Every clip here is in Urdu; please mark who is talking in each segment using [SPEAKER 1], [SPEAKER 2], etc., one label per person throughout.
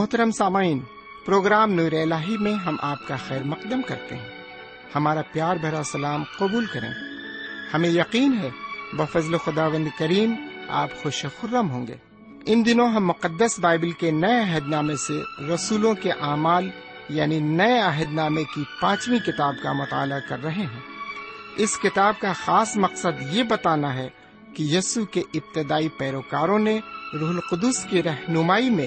[SPEAKER 1] محترم سامعین، پروگرام نور الہی میں ہم آپ کا خیر مقدم کرتے ہیں۔ ہمارا پیار بھرا سلام قبول کریں۔ ہمیں یقین ہے، بفضل خداوند کریم آپ خوش خرم ہوں گے۔ ان دنوں ہم مقدس بائبل کے نئے عہد نامے سے رسولوں کے اعمال یعنی نئے عہد نامے کی پانچویں کتاب کا مطالعہ کر رہے ہیں۔ اس کتاب کا خاص مقصد یہ بتانا ہے کہ یسو کے ابتدائی پیروکاروں نے روح القدس کی رہنمائی میں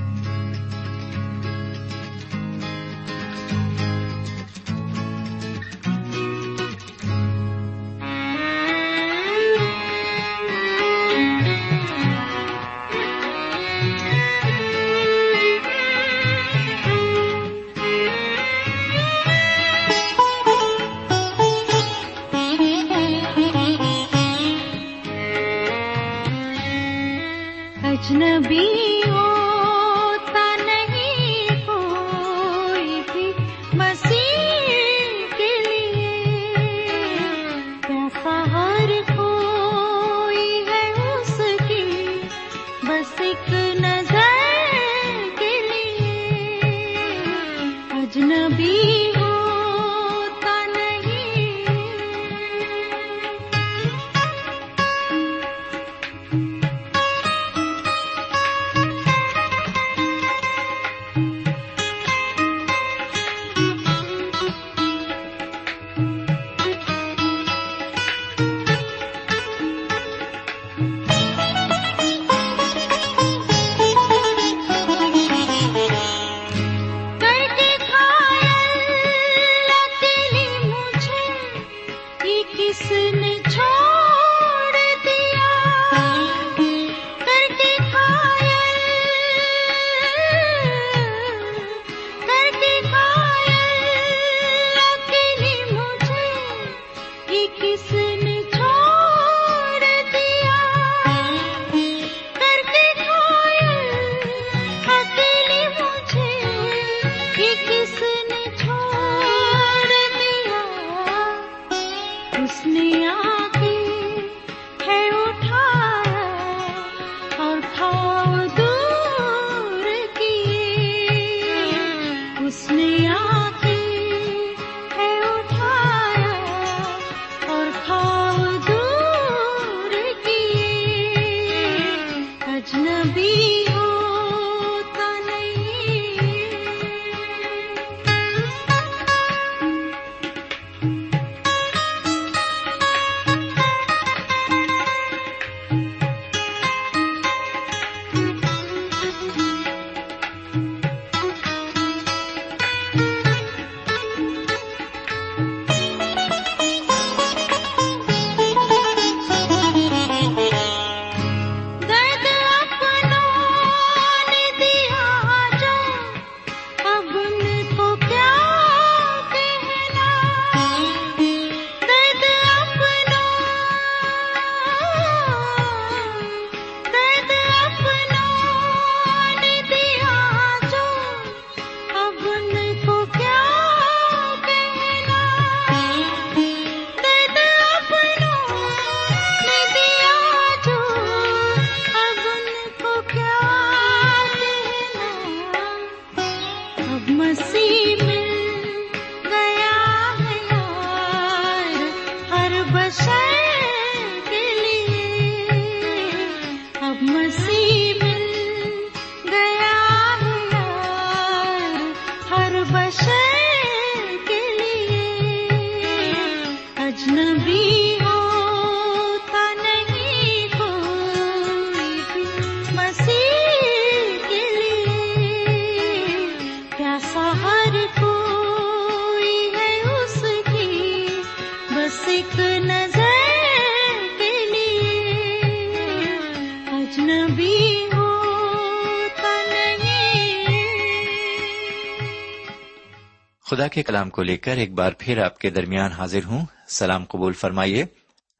[SPEAKER 2] کے کلام کو لے کر ایک بار پھر آپ کے درمیان حاضر ہوں۔ سلام قبول فرمائیے۔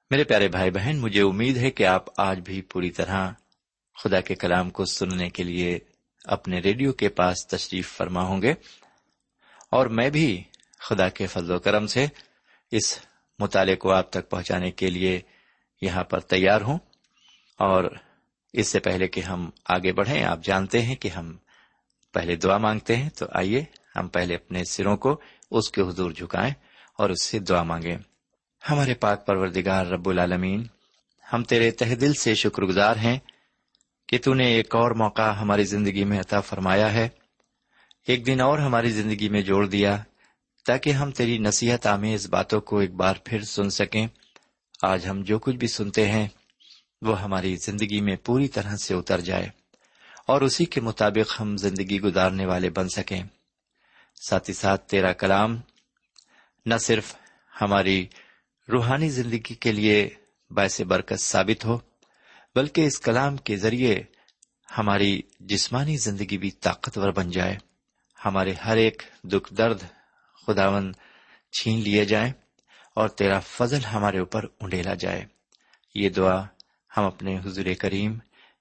[SPEAKER 2] میرے پیارے بھائی بہن، مجھے امید ہے کہ آپ آج بھی پوری طرح خدا کے کلام کو سننے کے لیے اپنے ریڈیو کے پاس تشریف فرما ہوں گے۔ اور میں بھی خدا کے فضل و کرم سے اس مطالعے کو آپ تک پہنچانے کے لیے یہاں پر تیار ہوں۔ اور اس سے پہلے کہ ہم آگے بڑھیں، آپ جانتے ہیں کہ ہم پہلے دعا مانگتے ہیں، تو آئیے۔ ہم پہلے اپنے سروں کو اس کے حضور جھکائیں اور اس سے دعا مانگیں۔ ہمارے پاک پروردگار رب العالمین، ہم تیرے تہ دل سے شکر گزار ہیں کہ تو نے ایک اور موقع ہماری زندگی میں عطا فرمایا ہے۔ ایک دن اور ہماری زندگی میں جوڑ دیا تاکہ ہم تیری نصیحت آمیز باتوں کو ایک بار پھر سن سکیں۔ آج ہم جو کچھ بھی سنتے ہیں، وہ ہماری زندگی میں پوری طرح سے اتر جائے اور اسی کے مطابق ہم زندگی گزارنے والے بن سکیں۔ ساتھ ہی ساتھ تیرا کلام نہ صرف ہماری روحانی زندگی کے لیے باعث برکت ثابت ہو، بلکہ اس کلام کے ذریعے ہماری جسمانی زندگی بھی طاقتور بن جائے۔ ہمارے ہر ایک دکھ درد خداون چھین لیے جائیں اور تیرا فضل ہمارے اوپر انڈیلا جائے۔ یہ دعا ہم اپنے حضور کریم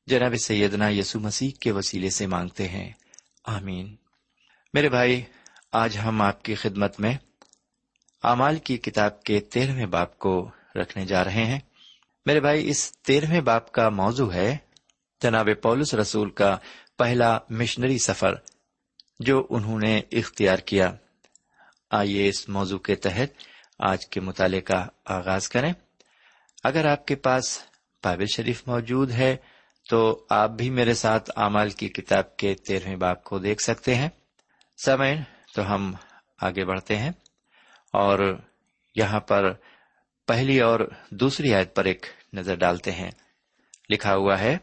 [SPEAKER 2] جناب سیدنا یسو مسیح کے وسیلے سے مانگتے ہیں۔ آمین۔ میرے بھائی آج ہم آپ کی خدمت میں امال کی کتاب کے تیرہویں باپ کو رکھنے جا رہے ہیں۔ میرے بھائی، اس تیرہویں باپ کا موضوع ہے جناب پولس رسول کا پہلا مشنری سفر جو انہوں نے اختیار کیا۔ آئیے اس موضوع کے تحت آج کے مطالعے کا آغاز کریں۔ اگر آپ کے پاس بائبل شریف موجود ہے تو آپ بھی میرے ساتھ امال کی کتاب کے تیرہویں باپ کو دیکھ سکتے ہیں۔ سمین تو ہم آگے بڑھتے ہیں اور یہاں پر پہلی اور دوسری آیت پر ایک نظر ڈالتے ہیں۔ لکھا ہوا ہے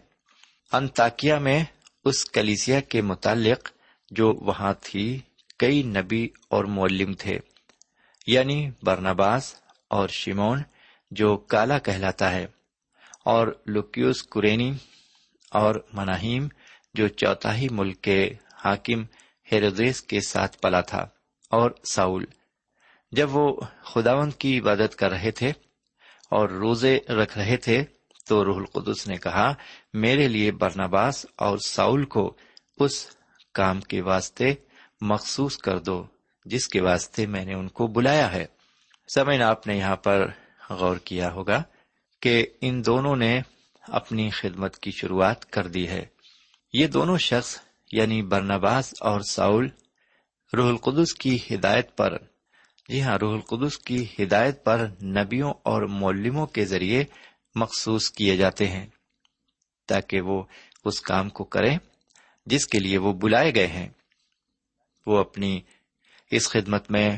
[SPEAKER 2] انتاکیا میں اس کلیسیا کے متعلق جو وہاں تھی، کئی نبی اور معلم تھے یعنی برنباس اور شیمون، جو کالا کہلاتا ہے، اور لکیوس کرینی اور مناہیم، جو چوتھاہی ملک کے حاکم ہیرودیس کے ساتھ پلا تھا اور ساؤل۔ جب وہ خداون کی عبادت کر رہے تھے اور روزے رکھ رہے تھے تو روح القدس نے کہا، میرے لیے برنباس اور ساؤل کو اس کام کے واسطے مخصوص کر دو، جس کے واسطے میں نے ان کو بلایا ہے۔ سمین آپ نے یہاں پر غور کیا ہوگا کہ ان دونوں نے اپنی خدمت کی شروعات کر دی ہے۔ یہ دونوں شخص یعنی برنباس اور ساؤل، روح القدس کی ہدایت پر۔ جی ہاں روح القدس کی ہدایت پر نبیوں اور مولموں کے ذریعے مخصوص کیے جاتے ہیں تاکہ وہ اس کام کو کریں جس کے لیے وہ بلائے گئے ہیں۔ وہ اپنی اس خدمت میں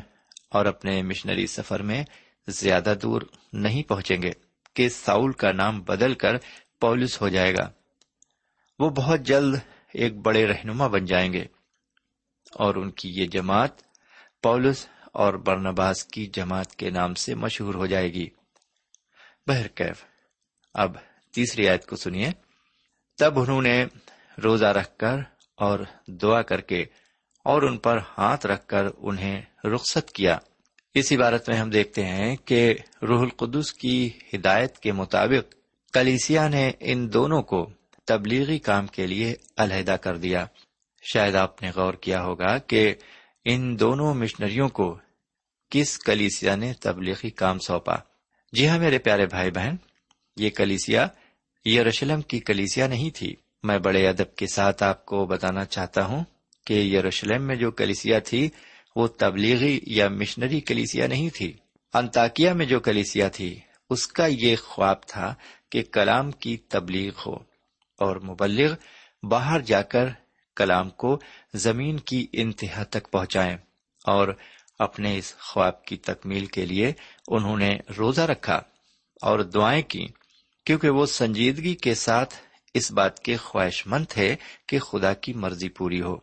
[SPEAKER 2] اور اپنے مشنری سفر میں زیادہ دور نہیں پہنچیں گے کہ ساؤل کا نام بدل کر پولس ہو جائے گا۔ وہ بہت جلد ایک بڑے رہنما بن جائیں گے۔ اور ان کی یہ جماعت پولس اور برنباس کی جماعت کے نام سے مشہور ہو جائے گی۔ بہرکیف اب تیسری آیت کو سنیے۔ تب انہوں نے روزہ رکھ کر اور دعا کر کے اور ان پر ہاتھ رکھ کر انہیں رخصت کیا۔ اس عبارت میں ہم دیکھتے ہیں کہ روح القدس کی ہدایت کے مطابق کلیسیا نے ان دونوں کو تبلیغی کام کے لیے علیحدہ کر دیا۔ شاید آپ نے غور کیا ہوگا کہ ان دونوں مشنریوں کو کس کلیسیا نے تبلیغی کام سونپا۔ جی ہاں میرے پیارے بھائی بہن، یہ کلیسیا یروشلم کی کلیسیا نہیں تھی۔ میں بڑے ادب کے ساتھ آپ کو بتانا چاہتا ہوں کہ یروشلم میں جو کلیسیا تھی، وہ تبلیغی یا مشنری کلیسیا نہیں تھی۔ انتاکیا میں جو کلیسیا تھی، اس کا یہ خواب تھا کہ کلام کی تبلیغ ہو۔ اور مبلغ باہر جا کر کلام کو زمین کی انتہا تک پہنچائیں اور اپنے اس خواب کی تکمیل کے لیے انہوں نے روزہ رکھا اور دعائیں کی کیونکہ وہ سنجیدگی کے ساتھ اس بات کے خواہش مند تھے کہ خدا کی مرضی پوری ہو۔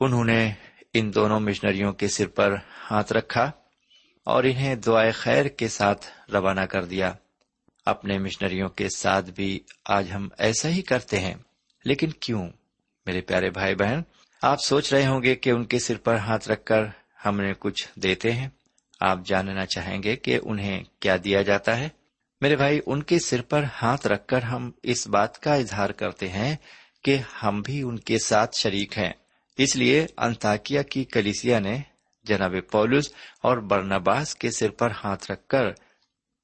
[SPEAKER 2] انہوں نے ان دونوں مشنریوں کے سر پر ہاتھ رکھا اور انہیں دعائیں خیر کے ساتھ روانہ کر دیا۔ اپنے مشنریوں کے ساتھ بھی آج ہم ایسا ہی کرتے ہیں۔ لیکن کیوں؟ میرے پیارے بھائی بہن، آپ سوچ رہے ہوں گے کہ ان کے سر پر ہاتھ رکھ کر ہم نے کچھ دیتے ہیں۔ آپ جاننا چاہیں گے کہ انہیں کیا دیا جاتا ہے۔ میرے بھائی، ان کے سر پر ہاتھ رکھ کر ہم اس بات کا اظہار کرتے ہیں کہ ہم بھی ان کے ساتھ شریک ہیں۔ اس لیے انتاکیا کی کلیسیا نے جناب پولس اور برنباس کے سر پر ہاتھ رکھ کر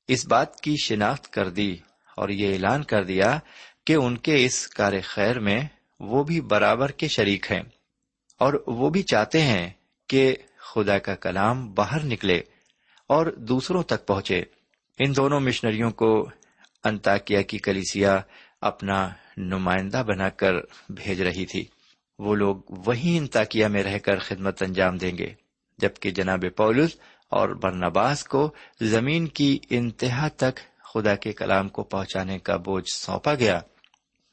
[SPEAKER 2] اس بات کی شناخت کر دی اور یہ اعلان کر دیا کہ ان کے اس کار خیر میں وہ بھی برابر کے شریک ہیں اور وہ بھی چاہتے ہیں کہ خدا کا کلام باہر نکلے اور دوسروں تک پہنچے۔ ان دونوں مشنریوں کو انتاکیا کی کلیسیا اپنا نمائندہ بنا کر بھیج رہی تھی۔ وہ لوگ وہی انتاکیا میں رہ کر خدمت انجام دیں گے، جبکہ جناب پولس اور برنباس کو زمین کی انتہا تک خدا کے کلام کو پہنچانے کا بوجھ سونپا گیا۔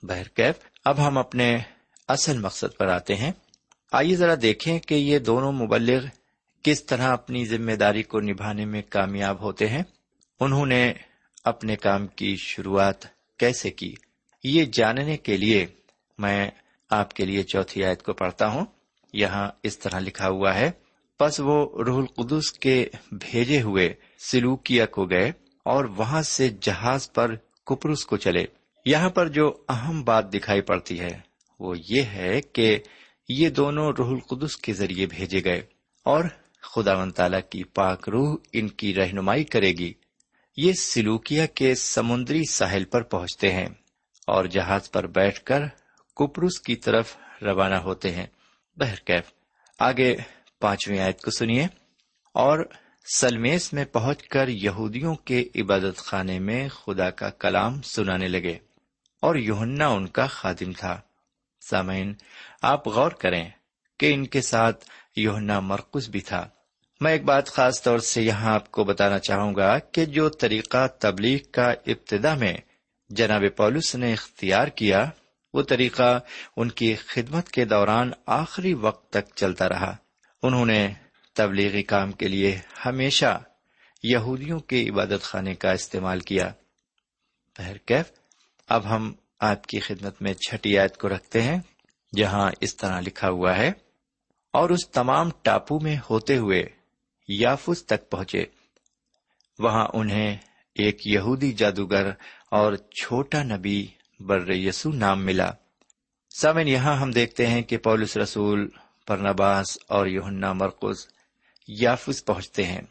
[SPEAKER 2] بہرکیف اب ہم اپنے اصل مقصد پر آتے ہیں۔ آئیے ذرا دیکھیں کہ یہ دونوں مبلغ کس طرح اپنی ذمہ داری کو نبھانے میں کامیاب ہوتے ہیں۔ انہوں نے اپنے کام کی شروعات کیسے کی؟ یہ جاننے کے لیے میں آپ کے لیے چوتھی آیت کو پڑھتا ہوں۔ یہاں اس طرح لکھا ہوا ہے۔ بس وہ روح القدس کے بھیجے ہوئے سلوکیا کو گئے اور وہاں سے جہاز پر کپرس کو چلے۔ یہاں پر جو اہم بات دکھائی پڑتی ہے وہ یہ ہے کہ یہ دونوں روح القدس کے ذریعے بھیجے گئے اور خدا و تعالی کی پاک روح ان کی رہنمائی کرے گی۔ یہ سلوکیا کے سمندری ساحل پر پہنچتے ہیں اور جہاز پر بیٹھ کر کپروس کی طرف روانہ ہوتے ہیں۔ بہرکیف، آگے پانچویں آیت کو سنیے۔ اور سلمیس میں پہنچ کر یہودیوں کے عبادت خانے میں خدا کا کلام سنانے لگے اور یوہنا ان کا خادم تھا۔ سامعین، آپ غور کریں کہ ان کے ساتھ یوہنا مرکز بھی تھا۔ میں ایک بات خاص طور سے یہاں آپ کو بتانا چاہوں گا کہ جو طریقہ تبلیغ کا ابتدا میں جناب پولس نے اختیار کیا، وہ طریقہ ان کی خدمت کے دوران آخری وقت تک چلتا رہا۔ انہوں نے تبلیغی کام کے لیے ہمیشہ یہودیوں کے عبادت خانے کا استعمال کیا۔ کیف، اب ہم آپ کی خدمت میں چھٹی آیت کو رکھتے ہیں، جہاں اس طرح لکھا ہوا ہے، اور اس تمام ٹاپو میں ہوتے ہوئے یافس تک پہنچے۔ وہاں انہیں ایک یہودی جادوگر اور چھوٹا نبی بر یسو نام ملا۔ سامن یہاں ہم دیکھتے ہیں کہ پولس رسول پرنباس اور یوہنا مرکز یافس پہنچتے ہیں۔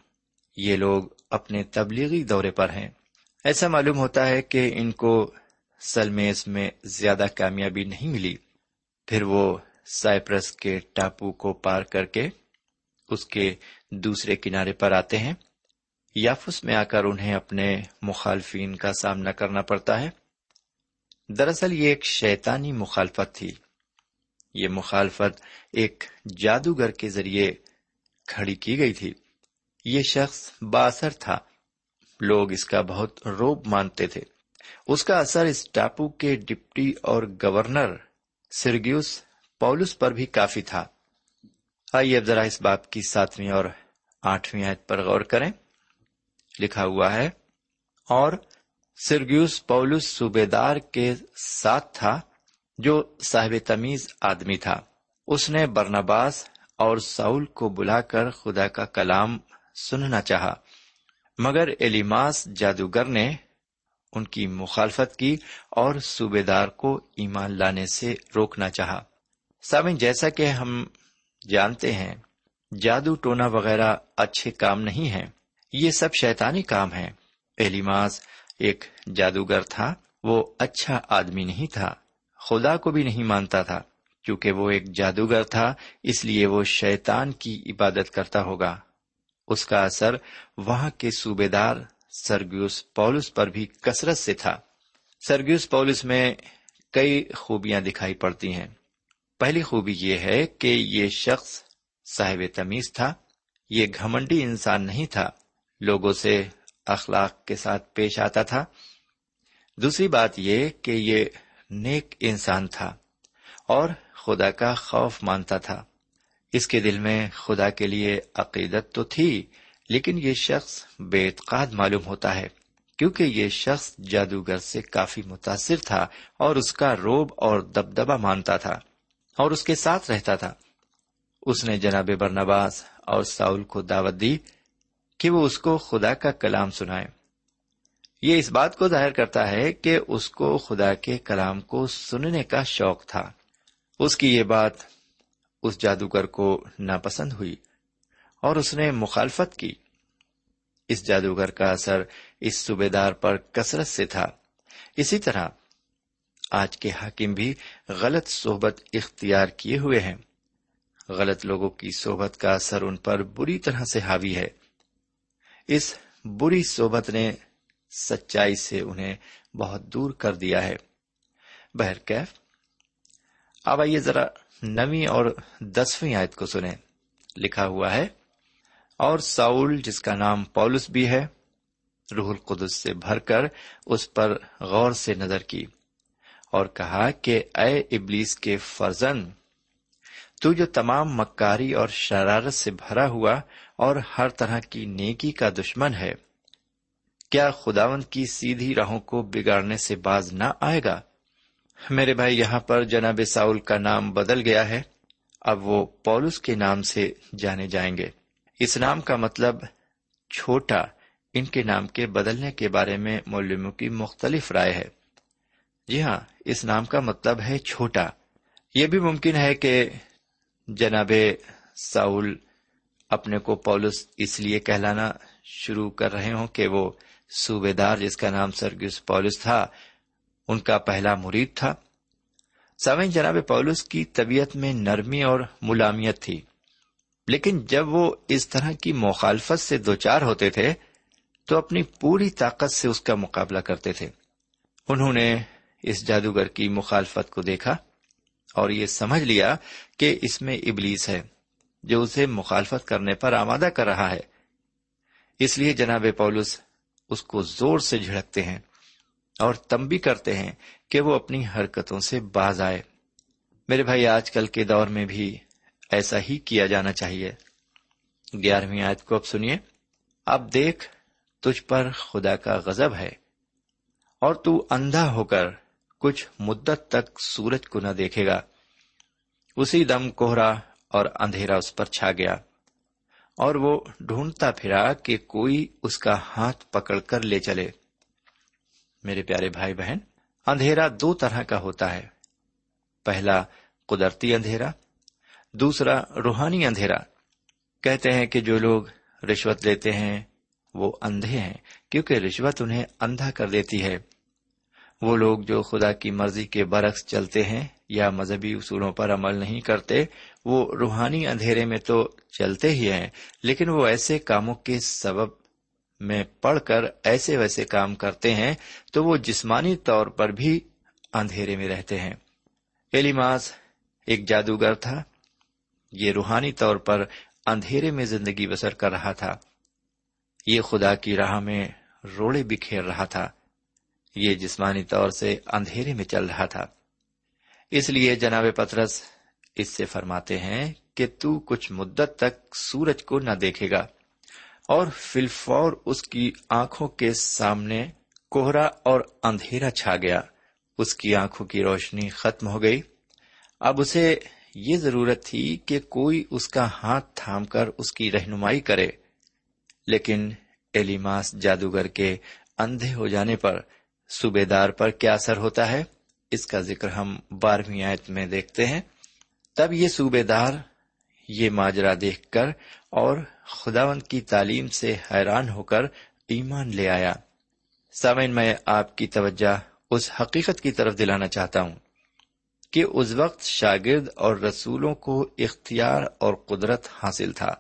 [SPEAKER 2] یہ لوگ اپنے تبلیغی دورے پر ہیں۔ ایسا معلوم ہوتا ہے کہ ان کو سلمیس میں زیادہ کامیابی نہیں ملی۔ پھر وہ سائپرس کے ٹاپو کو پار کر کے اس کے دوسرے کنارے پر آتے ہیں۔ یافس میں آ کر انہیں اپنے مخالفین کا سامنا کرنا پڑتا ہے۔ دراصل یہ ایک شیطانی مخالفت تھی۔ یہ مخالفت ایک جادوگر کے ذریعے کھڑی کی گئی تھی۔ یہ شخص باثر تھا۔ لوگ اس کا بہت روب مانتے تھے۔ اس کا اثر اس ٹاپو کے ڈپٹی اور گورنر سرگیوس پولس پر بھی کافی تھا۔ آئیے اب ذرا اس باپ کی ساتویں اور آٹھویں آیت پر غور کریں۔ لکھا ہوا ہے، اور سرگیوس پولس صوبے دار کے ساتھ تھا۔ جو صاحب تمیز آدمی تھا۔ اس نے برنباس اور ساؤل کو بلا کر خدا کا کلام سننا چاہا۔ مگر ایلیماس جادوگر نے ان کی مخالفت کی اور صوبے دار کو ایمان لانے سے روکنا چاہا۔ سامن جیسا کہ ہم جانتے ہیں، جادو ٹونا وغیرہ اچھے کام نہیں ہیں۔ یہ سب شیطانی کام ہے ایلیماس ایک جادوگر تھا، وہ اچھا آدمی نہیں تھا۔ خدا کو بھی نہیں مانتا تھا، کیونکہ وہ ایک جادوگر تھا، اس لیے وہ شیطان کی عبادت کرتا ہوگا۔ اس کا اثر وہاں کے صوبے دار سرگیوس پولس پر بھی کثرت سے تھا۔ سرگیوس پولس میں کئی خوبیاں دکھائی پڑتی ہیں۔ پہلی خوبی یہ ہے کہ یہ شخص صاحب تمیز تھا۔ یہ گھمنڈی انسان نہیں تھا، لوگوں سے اخلاق کے ساتھ پیش آتا تھا۔ دوسری بات یہ کہ یہ نیک انسان تھا اور خدا کا خوف مانتا تھا۔ اس کے دل میں خدا کے لیے عقیدت تو تھی، لیکن یہ شخص بے اعتقاد معلوم ہوتا ہے، کیونکہ یہ شخص جادوگر سے کافی متاثر تھا اور اس کا روب اور دبدبا مانتا تھا اور اس کے ساتھ رہتا تھا۔ اس نے جناب برنباس اور ساؤل کو دعوت دی کہ وہ اس کو خدا کا کلام سنائے۔ یہ اس بات کو ظاہر کرتا ہے کہ اس کو خدا کے کلام کو سننے کا شوق تھا۔ اس کی یہ بات اس جادوگر کو ناپسند ہوئی اور اس نے مخالفت کی۔ اس جادوگر کا اثر اس صوبے دار پر کثرت سے تھا۔ اسی طرح آج کے حاکم بھی غلط صحبت اختیار کیے ہوئے ہیں۔ غلط لوگوں کی صحبت کا اثر ان پر بری طرح سے حاوی ہے۔ اس بری صحبت نے سچائی سے انہیں بہت دور کر دیا ہے۔ بہرکیف اب آئیے ذرا نویں اور دسویں آیت کو سنیں۔ لکھا ہوا ہے، اور ساؤل، جس کا نام پولس بھی ہے، روح القدس سے بھر کر اس پر غور سے نظر کی اور کہا کہ اے ابلیس کے فرزن، تو جو تمام مکاری اور شرارت سے بھرا ہوا اور ہر طرح کی نیکی کا دشمن ہے کیا خداون کی سیدھی راہوں کو بگاڑنے سے باز نہ آئے گا؟ میرے بھائی، یہاں پر جناب ساؤل کا نام بدل گیا ہے۔ اب وہ پولس کے نام سے جانے جائیں گے۔ اس نام کا مطلب چھوٹا، ان کے نام کے بدلنے کے بارے میں مولموں کی مختلف رائے ہے۔ جی ہاں اس نام کا مطلب ہے چھوٹا۔ یہ بھی ممکن ہے کہ جناب ساؤل اپنے کو پولس اس لیے کہلانا شروع کر رہے ہوں کہ وہ صوبے دار جس کا نام سرگس پولس تھا، ان کا پہلا مرید تھا۔ سوئن جناب پولس کی طبیعت میں نرمی اور ملامیت تھی، لیکن جب وہ اس طرح کی مخالفت سے دوچار ہوتے تھے، تو اپنی پوری طاقت سے اس کا مقابلہ کرتے تھے۔ انہوں نے اس جادوگر کی مخالفت کو دیکھا اور یہ سمجھ لیا کہ اس میں ابلیس ہے، جو اسے مخالفت کرنے پر آمادہ کر رہا ہے۔ اس لیے جناب پولس اس کو زور سے جھڑکتے ہیں اور تمبی کرتے ہیں کہ وہ اپنی حرکتوں سے باز آئے۔ میرے بھائی، آج کل کے دور میں بھی ایسا ہی کیا جانا چاہیے۔ گیارہویں آیت کو اب سنیے۔ اب دیکھ، تجھ پر خدا کا غزب ہے اور تو اندھا ہو کر کچھ مدت تک سورج کو نہ دیکھے گا۔ اسی دم کوہرا اور اندھیرا اس پر چھا گیا۔ اور وہ ڈھونڈتا پھرا کہ کوئی اس کا ہاتھ پکڑ کر لے چلے۔ میرے پیارے بھائی بہن، اندھیرا دو طرح کا ہوتا ہے۔ پہلا، قدرتی اندھیرا، دوسرا، روحانی اندھیرا۔ کہتے ہیں کہ جو لوگ رشوت لیتے ہیں، وہ اندھے ہیں، کیونکہ رشوت انہیں اندھا کر دیتی ہے۔ وہ لوگ جو خدا کی مرضی کے برعکس چلتے ہیں یا مذہبی اصولوں پر عمل نہیں کرتے وہ روحانی اندھیرے میں تو چلتے ہی ہیں، لیکن وہ ایسے کاموں کے سبب میں پڑھ کر ایسے ویسے کام کرتے ہیں تو وہ جسمانی طور پر بھی اندھیرے میں رہتے ہیں۔ ایلیماس ایک جادوگر تھا، یہ روحانی طور پر اندھیرے میں زندگی بسر کر رہا تھا۔ یہ خدا کی راہ میں روڑے بکھیر رہا تھا۔ یہ جسمانی طور سے اندھیرے میں چل رہا تھا۔ اس لیے جناب پترس اس سے فرماتے ہیں کہ تو کچھ مدت تک سورج کو نہ دیکھے گا اور فلفور اس کی آنکھوں کے سامنے کوہرا اور اندھیرا چھا گیا۔ اس کی آنکھوں کی روشنی ختم ہو گئی۔ اب اسے یہ ضرورت تھی کہ کوئی اس کا ہاتھ تھام کر اس کی رہنمائی کرے۔ لیکن ایلیماس جادوگر کے اندھے ہو جانے پر صوبے دار پر کیا اثر ہوتا ہے؟ اس کا ذکر ہم بارہویں آیت میں دیکھتے ہیں۔ تب یہ صوبے دار یہ ماجرا دیکھ کر اور خداوند کی تعلیم سے حیران ہو کر ایمان لے آیا۔ سامعین، میں آپ کی توجہ اس حقیقت کی طرف دلانا چاہتا ہوں کہ اس وقت شاگرد اور رسولوں کو اختیار اور قدرت حاصل تھا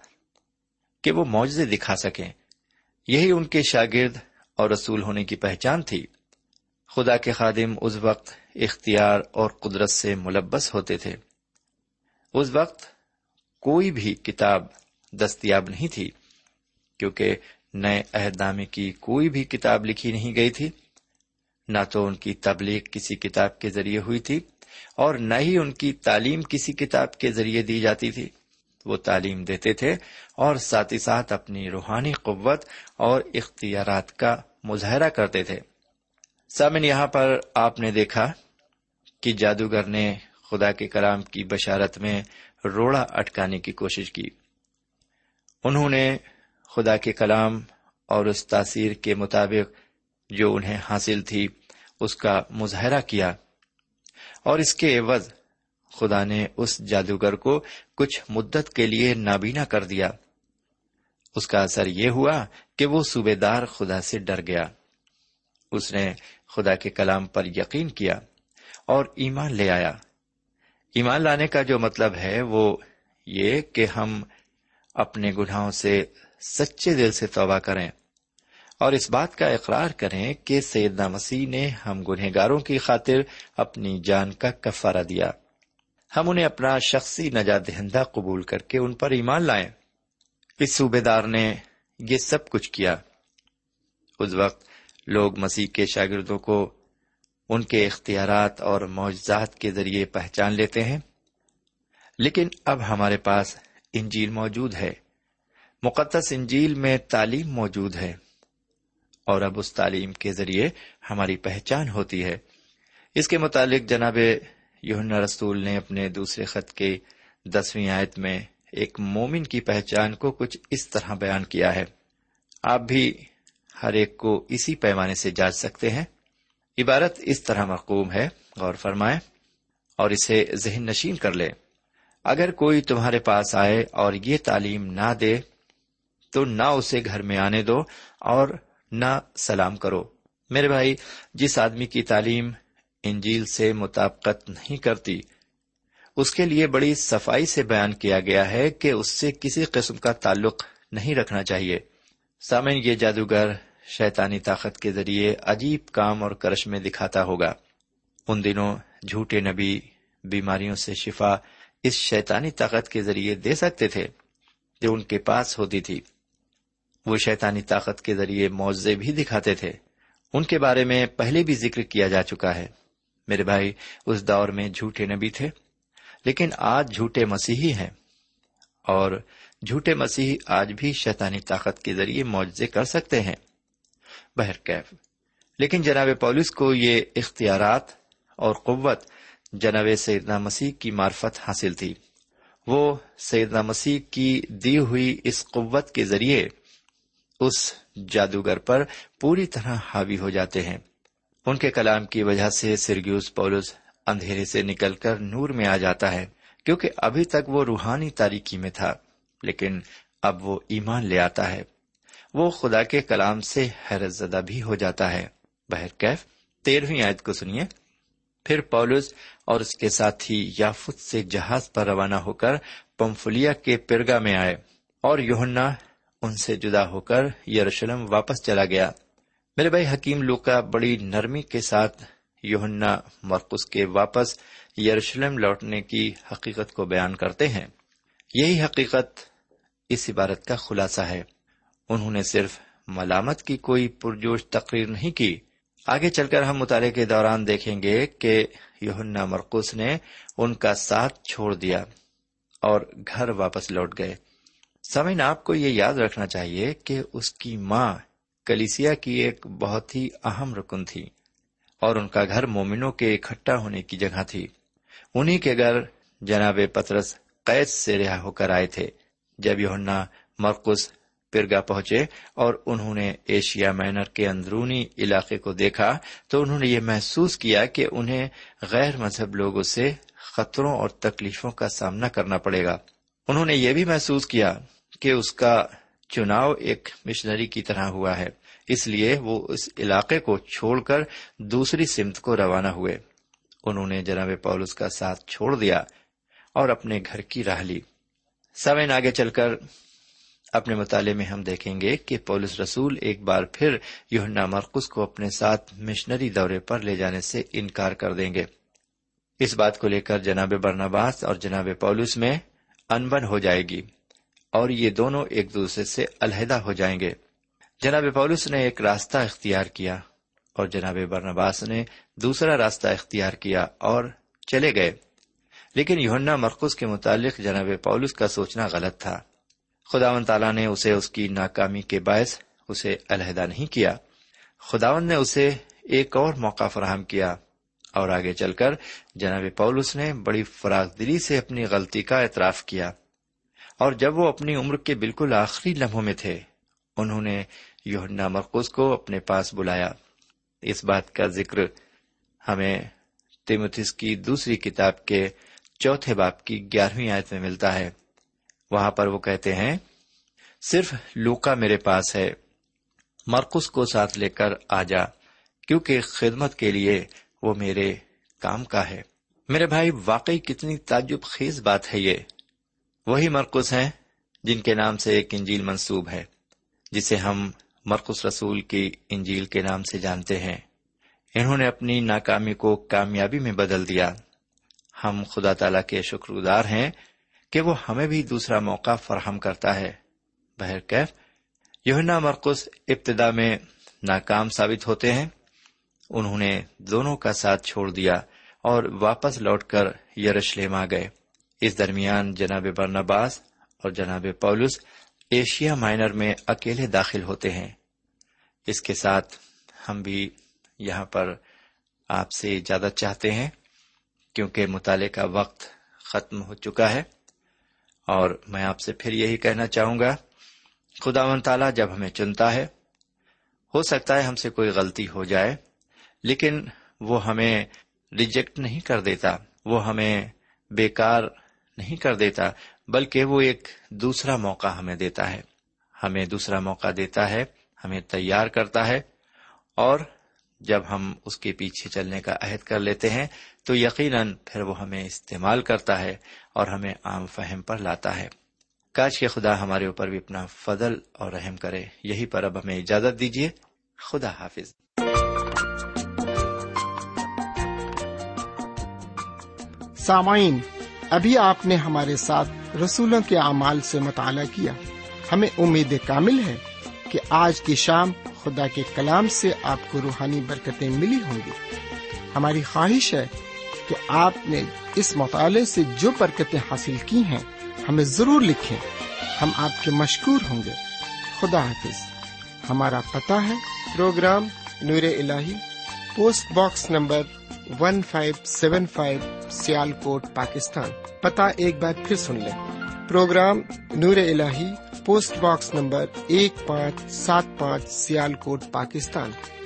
[SPEAKER 2] کہ وہ معجزے دکھا سکیں۔ یہی ان کے شاگرد اور رسول ہونے کی پہچان تھی۔ خدا کے خادم اس وقت اختیار اور قدرت سے ملبس ہوتے تھے۔ اس وقت کوئی بھی کتاب دستیاب نہیں تھی، کیونکہ نئے عہد نامے کی کوئی بھی کتاب لکھی نہیں گئی تھی۔ نہ تو ان کی تبلیغ کسی کتاب کے ذریعے ہوئی تھی، اور نہ ہی ان کی تعلیم کسی کتاب کے ذریعے دی جاتی تھی۔ وہ تعلیم دیتے تھے اور ساتھ ہی ساتھ اپنی روحانی قوت اور اختیارات کا مظاہرہ کرتے تھے۔ سامن، یہاں پر آپ نے دیکھا کہ جادوگر نے خدا کے کلام کی بشارت میں روڑا اٹکانے کی کوشش کی۔ انہوں نے خدا کے کلام اور اس تاثیر کے مطابق جو انہیں حاصل تھی، اس کا مظاہرہ کیا۔ اور اس کے عوض خدا نے اس جادوگر کو کچھ مدت کے لیے نابینا کر دیا۔ اس کا اثر یہ ہوا کہ وہ صوبے دار خدا سے ڈر گیا۔ اس نے خدا کے کلام پر یقین کیا اور ایمان لے آیا۔ ایمان لانے کا جو مطلب ہے وہ یہ کہ ہم اپنے گناہوں سے سچے دل سے توبہ کریں اور اس بات کا اقرار کریں کہ سیدنا مسیح نے ہم گنہگاروں کی خاطر اپنی جان کا کفارہ دیا۔ ہم انہیں اپنا شخصی نجات دہندہ قبول کر کے ان پر ایمان لائیں۔ اس صوبے دار نے یہ سب کچھ کیا۔ اس وقت لوگ مسیح کے شاگردوں کو ان کے اختیارات اور معجزات کے ذریعے پہچان لیتے ہیں۔ لیکن اب ہمارے پاس انجیل موجود ہے۔ مقدس انجیل میں تعلیم موجود ہے۔ اور اب اس تعلیم کے ذریعے ہماری پہچان ہوتی ہے۔ اس کے متعلق جناب یونا رسول نے اپنے دوسرے خط کے دسویں آیت میں ایک مومن کی پہچان کو کچھ اس طرح بیان کیا ہے۔ آپ بھی ہر ایک کو اسی پیمانے سے جانچ سکتے ہیں۔ عبارت اس طرح مقوم ہے، غور فرمائے اور اسے ذہن نشین کر لے۔ اگر کوئی تمہارے پاس آئے اور یہ تعلیم نہ دے، تو نہ اسے گھر میں آنے دو اور نہ سلام کرو۔ میرے بھائی، جس آدمی کی تعلیم انجیل سے مطابقت نہیں کرتی، اس کے لیے بڑی صفائی سے بیان کیا گیا ہے کہ اس سے کسی قسم کا تعلق نہیں رکھنا چاہیے۔ سامن یہ جادوگر شیطانی طاقت کے ذریعے عجیب کام اور کرش میں دکھاتا ہوگا۔ ان دنوں جھوٹے نبی بیماریوں سے شفا اس شیطانی طاقت کے ذریعے دے سکتے تھے جو ان کے پاس ہوتی تھی۔ وہ شیطانی طاقت کے ذریعے معاوضے بھی دکھاتے تھے۔ ان کے بارے میں پہلے بھی ذکر کیا جا چکا ہے۔ میرے بھائی، اس دور میں جھوٹے نبی تھے، لیکن آج جھوٹے مسیحی ہیں۔ اور جھوٹے مسیحی آج بھی شیطانی طاقت کے ذریعے معاوضے کر سکتے ہیں۔ بہرکیف لیکن جناب پولس کو یہ اختیارات اور قوت جناب سیدنا مسیح کی معرفت حاصل تھی۔ وہ سیدنا مسیح کی دی ہوئی اس قوت کے ذریعے اس جادوگر پر پوری طرح حاوی ہو جاتے ہیں۔ ان کے کلام کی وجہ سے سرگیوس پولس اندھیرے سے نکل کر نور میں آ جاتا ہے، کیونکہ ابھی تک وہ روحانی تاریکی میں تھا، لیکن اب وہ ایمان لے آتا ہے۔ وہ خدا کے کلام سے حیرت زدہ بھی ہو جاتا ہے۔ بہرکیف تیرہویں آیت کو سنیے۔ پھر پولس اور اس کے ساتھی یافت سے جہاز پر روانہ ہو کر پمفلیا کے پرگا میں آئے اور یوہنا ان سے جدا ہو کر یروشلم واپس چلا گیا۔ میرے بھائی حکیم لوکا بڑی نرمی کے ساتھ یوہنا مرکز کے واپس یروشلم لوٹنے کی حقیقت کو بیان کرتے ہیں۔ یہی حقیقت اس عبارت کا خلاصہ ہے۔ انہوں نے صرف ملامت کی کوئی پرجوش تقریر نہیں کی۔ آگے چل کر ہم مطالعے کے دوران دیکھیں گے کہ یوہنا مرکز نے ان کا ساتھ چھوڑ دیا اور گھر واپس لوٹ گئے۔ سمین آپ کو یہ یاد رکھنا چاہیے کہ اس کی ماں کلیسیا کی ایک بہت ہی اہم رکن تھی اور ان کا گھر مومنوں کے اکٹھا ہونے کی جگہ تھی۔ انہی کے گھر جناب پترس قید سے رہا ہو کر آئے تھے۔ جب یونا مرکز پرگا پہنچے اور انہوں نے ایشیا مینر کے اندرونی علاقے کو دیکھا تو انہوں نے یہ محسوس کیا کہ انہیں غیر مذہب لوگوں سے خطروں اور تکلیفوں کا سامنا کرنا پڑے گا۔ انہوں نے یہ بھی محسوس کیا کہ اس کا چناؤ ایک مشنری کی طرح ہوا ہے۔ اس لیے وہ اس علاقے کو چھوڑ کر دوسری سمت کو روانہ ہوئے۔ انہوں نے جناب پولس کا ساتھ چھوڑ دیا اور اپنے گھر کی راہ لی۔ سوین آگے چل کر اپنے مطالعے میں ہم دیکھیں گے کہ پولس رسول ایک بار پھر یوہنا مرکز کو اپنے ساتھ مشنری دورے پر لے جانے سے انکار کر دیں گے۔ اس بات کو لے کر جناب برنباس اور جناب پولس میں انبن ہو جائے گی اور یہ دونوں ایک دوسرے سے علیحدہ ہو جائیں گے۔ جناب پولس نے ایک راستہ اختیار کیا اور جناب برنباس نے دوسرا راستہ اختیار کیا اور چلے گئے۔ لیکن یونا مرکز کے متعلق جناب پولس کا سوچنا غلط تھا۔ خداون تعالیٰ نے اسے اس کی ناکامی کے باعث اسے علیحدہ نہیں کیا۔ خداون نے اسے ایک اور موقع فراہم کیا اور آگے چل کر جناب پولس نے بڑی فراغ دلی سے اپنی غلطی کا اعتراف کیا اور جب وہ اپنی عمر کے بالکل آخری لمحوں میں تھے، انہوں نے یوہنا مرکز کو اپنے پاس بلایا۔ اس بات کا ذکر ہمیں تیمتس کی دوسری کتاب کے چوتھے باپ کی گیارہویں آیت میں ملتا ہے۔ وہاں پر وہ کہتے ہیں، صرف لوکا میرے پاس ہے مرکز کو ساتھ لے کر آ جا، کیونکہ خدمت کے لیے وہ میرے کام کا ہے۔ میرے بھائی، واقعی کتنی تعجب خیز بات ہے یہ۔ وہی مرکز ہیں جن کے نام سے ایک انجیل منسوب ہے، جسے ہم مرکز رسول کی انجیل کے نام سے جانتے ہیں۔ انہوں نے اپنی ناکامی کو کامیابی میں بدل دیا۔ ہم خدا تعالی کے شکر گزار ہیں کہ وہ ہمیں بھی دوسرا موقع فراہم کرتا ہے۔ بہرکیف یونا مرکز ابتدا میں ناکام ثابت ہوتے ہیں۔ انہوں نے دونوں کا ساتھ چھوڑ دیا اور واپس لوٹ کر یرشلم آ گئے۔ اس درمیان جناب برنباس اور جناب پولس ایشیا مائنر میں اکیلے داخل ہوتے ہیں۔ اس کے ساتھ ہم بھی یہاں پر آپ سے اجازت چاہتے ہیں کیونکہ مطالعے کا وقت ختم ہو چکا ہے۔ اور میں آپ سے پھر یہی کہنا چاہوں گا خدا و تعالیٰ جب ہمیں چنتا ہے، ہو سکتا ہے ہم سے کوئی غلطی ہو جائے، لیکن وہ ہمیں ریجیکٹ نہیں کر دیتا، وہ ہمیں بیکار نہیں کر دیتا، بلکہ وہ ایک دوسرا موقع ہمیں دیتا ہے۔ ہمیں دوسرا موقع دیتا ہے، ہمیں تیار کرتا ہے، اور جب ہم اس کے پیچھے چلنے کا عہد کر لیتے ہیں، تو یقیناً پھر وہ ہمیں استعمال کرتا ہے۔ اور ہمیں عام فہم پر لاتا ہے۔ کاش کے خدا ہمارے اوپر بھی اپنا فضل اور رحم کرے۔ یہی پر اب ہمیں اجازت دیجیے خدا حافظ۔
[SPEAKER 1] سامعین، ابھی آپ نے ہمارے ساتھ رسولوں کے اعمال سے مطالعہ کیا۔ ہمیں امید کامل ہے کہ آج کی شام خدا کے کلام سے آپ کو روحانی برکتیں ملی ہوں گی۔ ہماری خواہش ہے کہ آپ نے اس مطالعے سے جو برکتیں حاصل کی ہیں، ہمیں ضرور لکھیں۔ ہم آپ کے مشکور ہوں گے۔ خدا حافظ۔ ہمارا پتہ ہے، پروگرام نور ال post box number one five seven five Sialkot Pakistan. پتا ایک بار پھر سن لیں۔ پروگرام نور ال پوسٹ باکس نمبر ایک پانچ، سات پانچ سیال کوٹ پاکستان۔